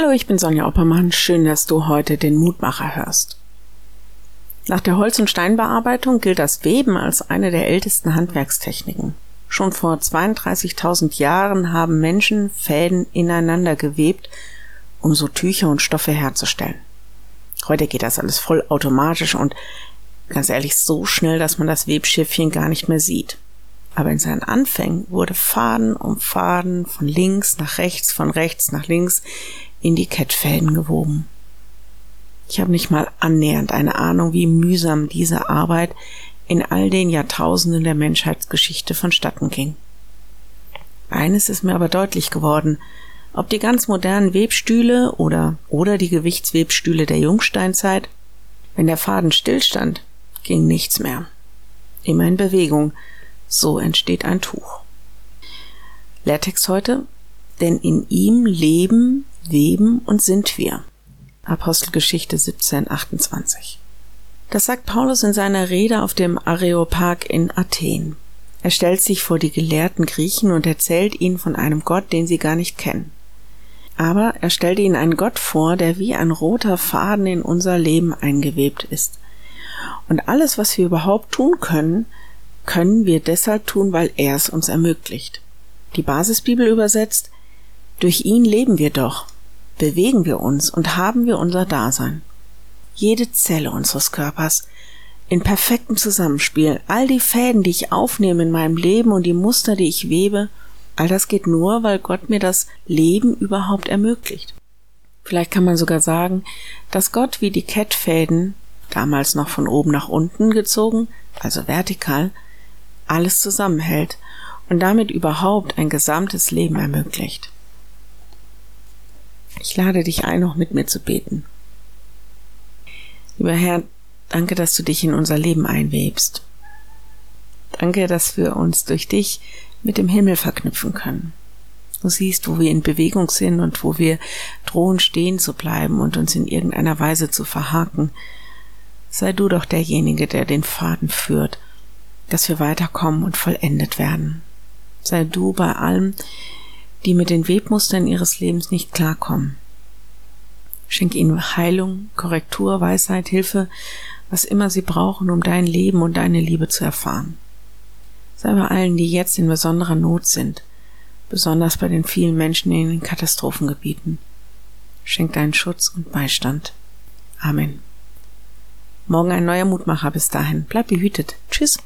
Hallo, ich bin Sonja Oppermann. Schön, dass du heute den Mutmacher hörst. Nach der Holz- und Steinbearbeitung gilt das Weben als eine der ältesten Handwerkstechniken. Schon vor 32.000 Jahren haben Menschen Fäden ineinander gewebt, um so Tücher und Stoffe herzustellen. Heute geht das alles voll automatisch und ganz ehrlich so schnell, dass man das Webschiffchen gar nicht mehr sieht. Aber in seinen Anfängen wurde Faden um Faden von links nach rechts, von rechts nach links in die Kettfäden gewoben. Ich habe nicht mal annähernd eine Ahnung, wie mühsam diese Arbeit in all den Jahrtausenden der Menschheitsgeschichte vonstatten ging. Eines ist mir aber deutlich geworden, ob die ganz modernen Webstühle oder, oder die Gewichtswebstühle der Jungsteinzeit, wenn der Faden stillstand, ging nichts mehr. Immer in Bewegung, so entsteht ein Tuch. Lehrtext heute, denn in ihm leben, weben und sind wir. Apostelgeschichte 17, 28. Das sagt Paulus in seiner Rede auf dem Areopag in Athen. Er stellt sich vor die gelehrten Griechen und erzählt ihnen von einem Gott, den sie gar nicht kennen. Aber er stellt ihnen einen Gott vor, der wie ein roter Faden in unser Leben eingewebt ist. Und alles, was wir überhaupt tun können, können wir deshalb tun, weil er es uns ermöglicht. Die Basisbibel übersetzt, durch ihn leben wir doch, bewegen wir uns und haben wir unser Dasein. Jede Zelle unseres Körpers in perfektem Zusammenspiel, all die Fäden, die ich aufnehme in meinem Leben und die Muster, die ich webe, all das geht nur, weil Gott mir das Leben überhaupt ermöglicht. Vielleicht kann man sogar sagen, dass Gott wie die Kettfäden, damals noch von oben nach unten gezogen, also vertikal, alles zusammenhält und damit überhaupt ein gesamtes Leben ermöglicht. Ich lade dich ein, noch mit mir zu beten. Lieber Herr, danke, dass du dich in unser Leben einwebst. Danke, dass wir uns durch dich mit dem Himmel verknüpfen können. Du siehst, wo wir in Bewegung sind und wo wir drohen stehen zu bleiben und uns in irgendeiner Weise zu verhaken. Sei du doch derjenige, der den Faden führt, dass wir weiterkommen und vollendet werden. Sei du bei allem, die mit den Webmustern ihres Lebens nicht klarkommen. Schenk ihnen Heilung, Korrektur, Weisheit, Hilfe, was immer sie brauchen, um dein Leben und deine Liebe zu erfahren. Sei bei allen, die jetzt in besonderer Not sind, besonders bei den vielen Menschen in den Katastrophengebieten. Schenk deinen Schutz und Beistand. Amen. Morgen ein neuer Mutmacher bis dahin. Bleib behütet. Tschüss.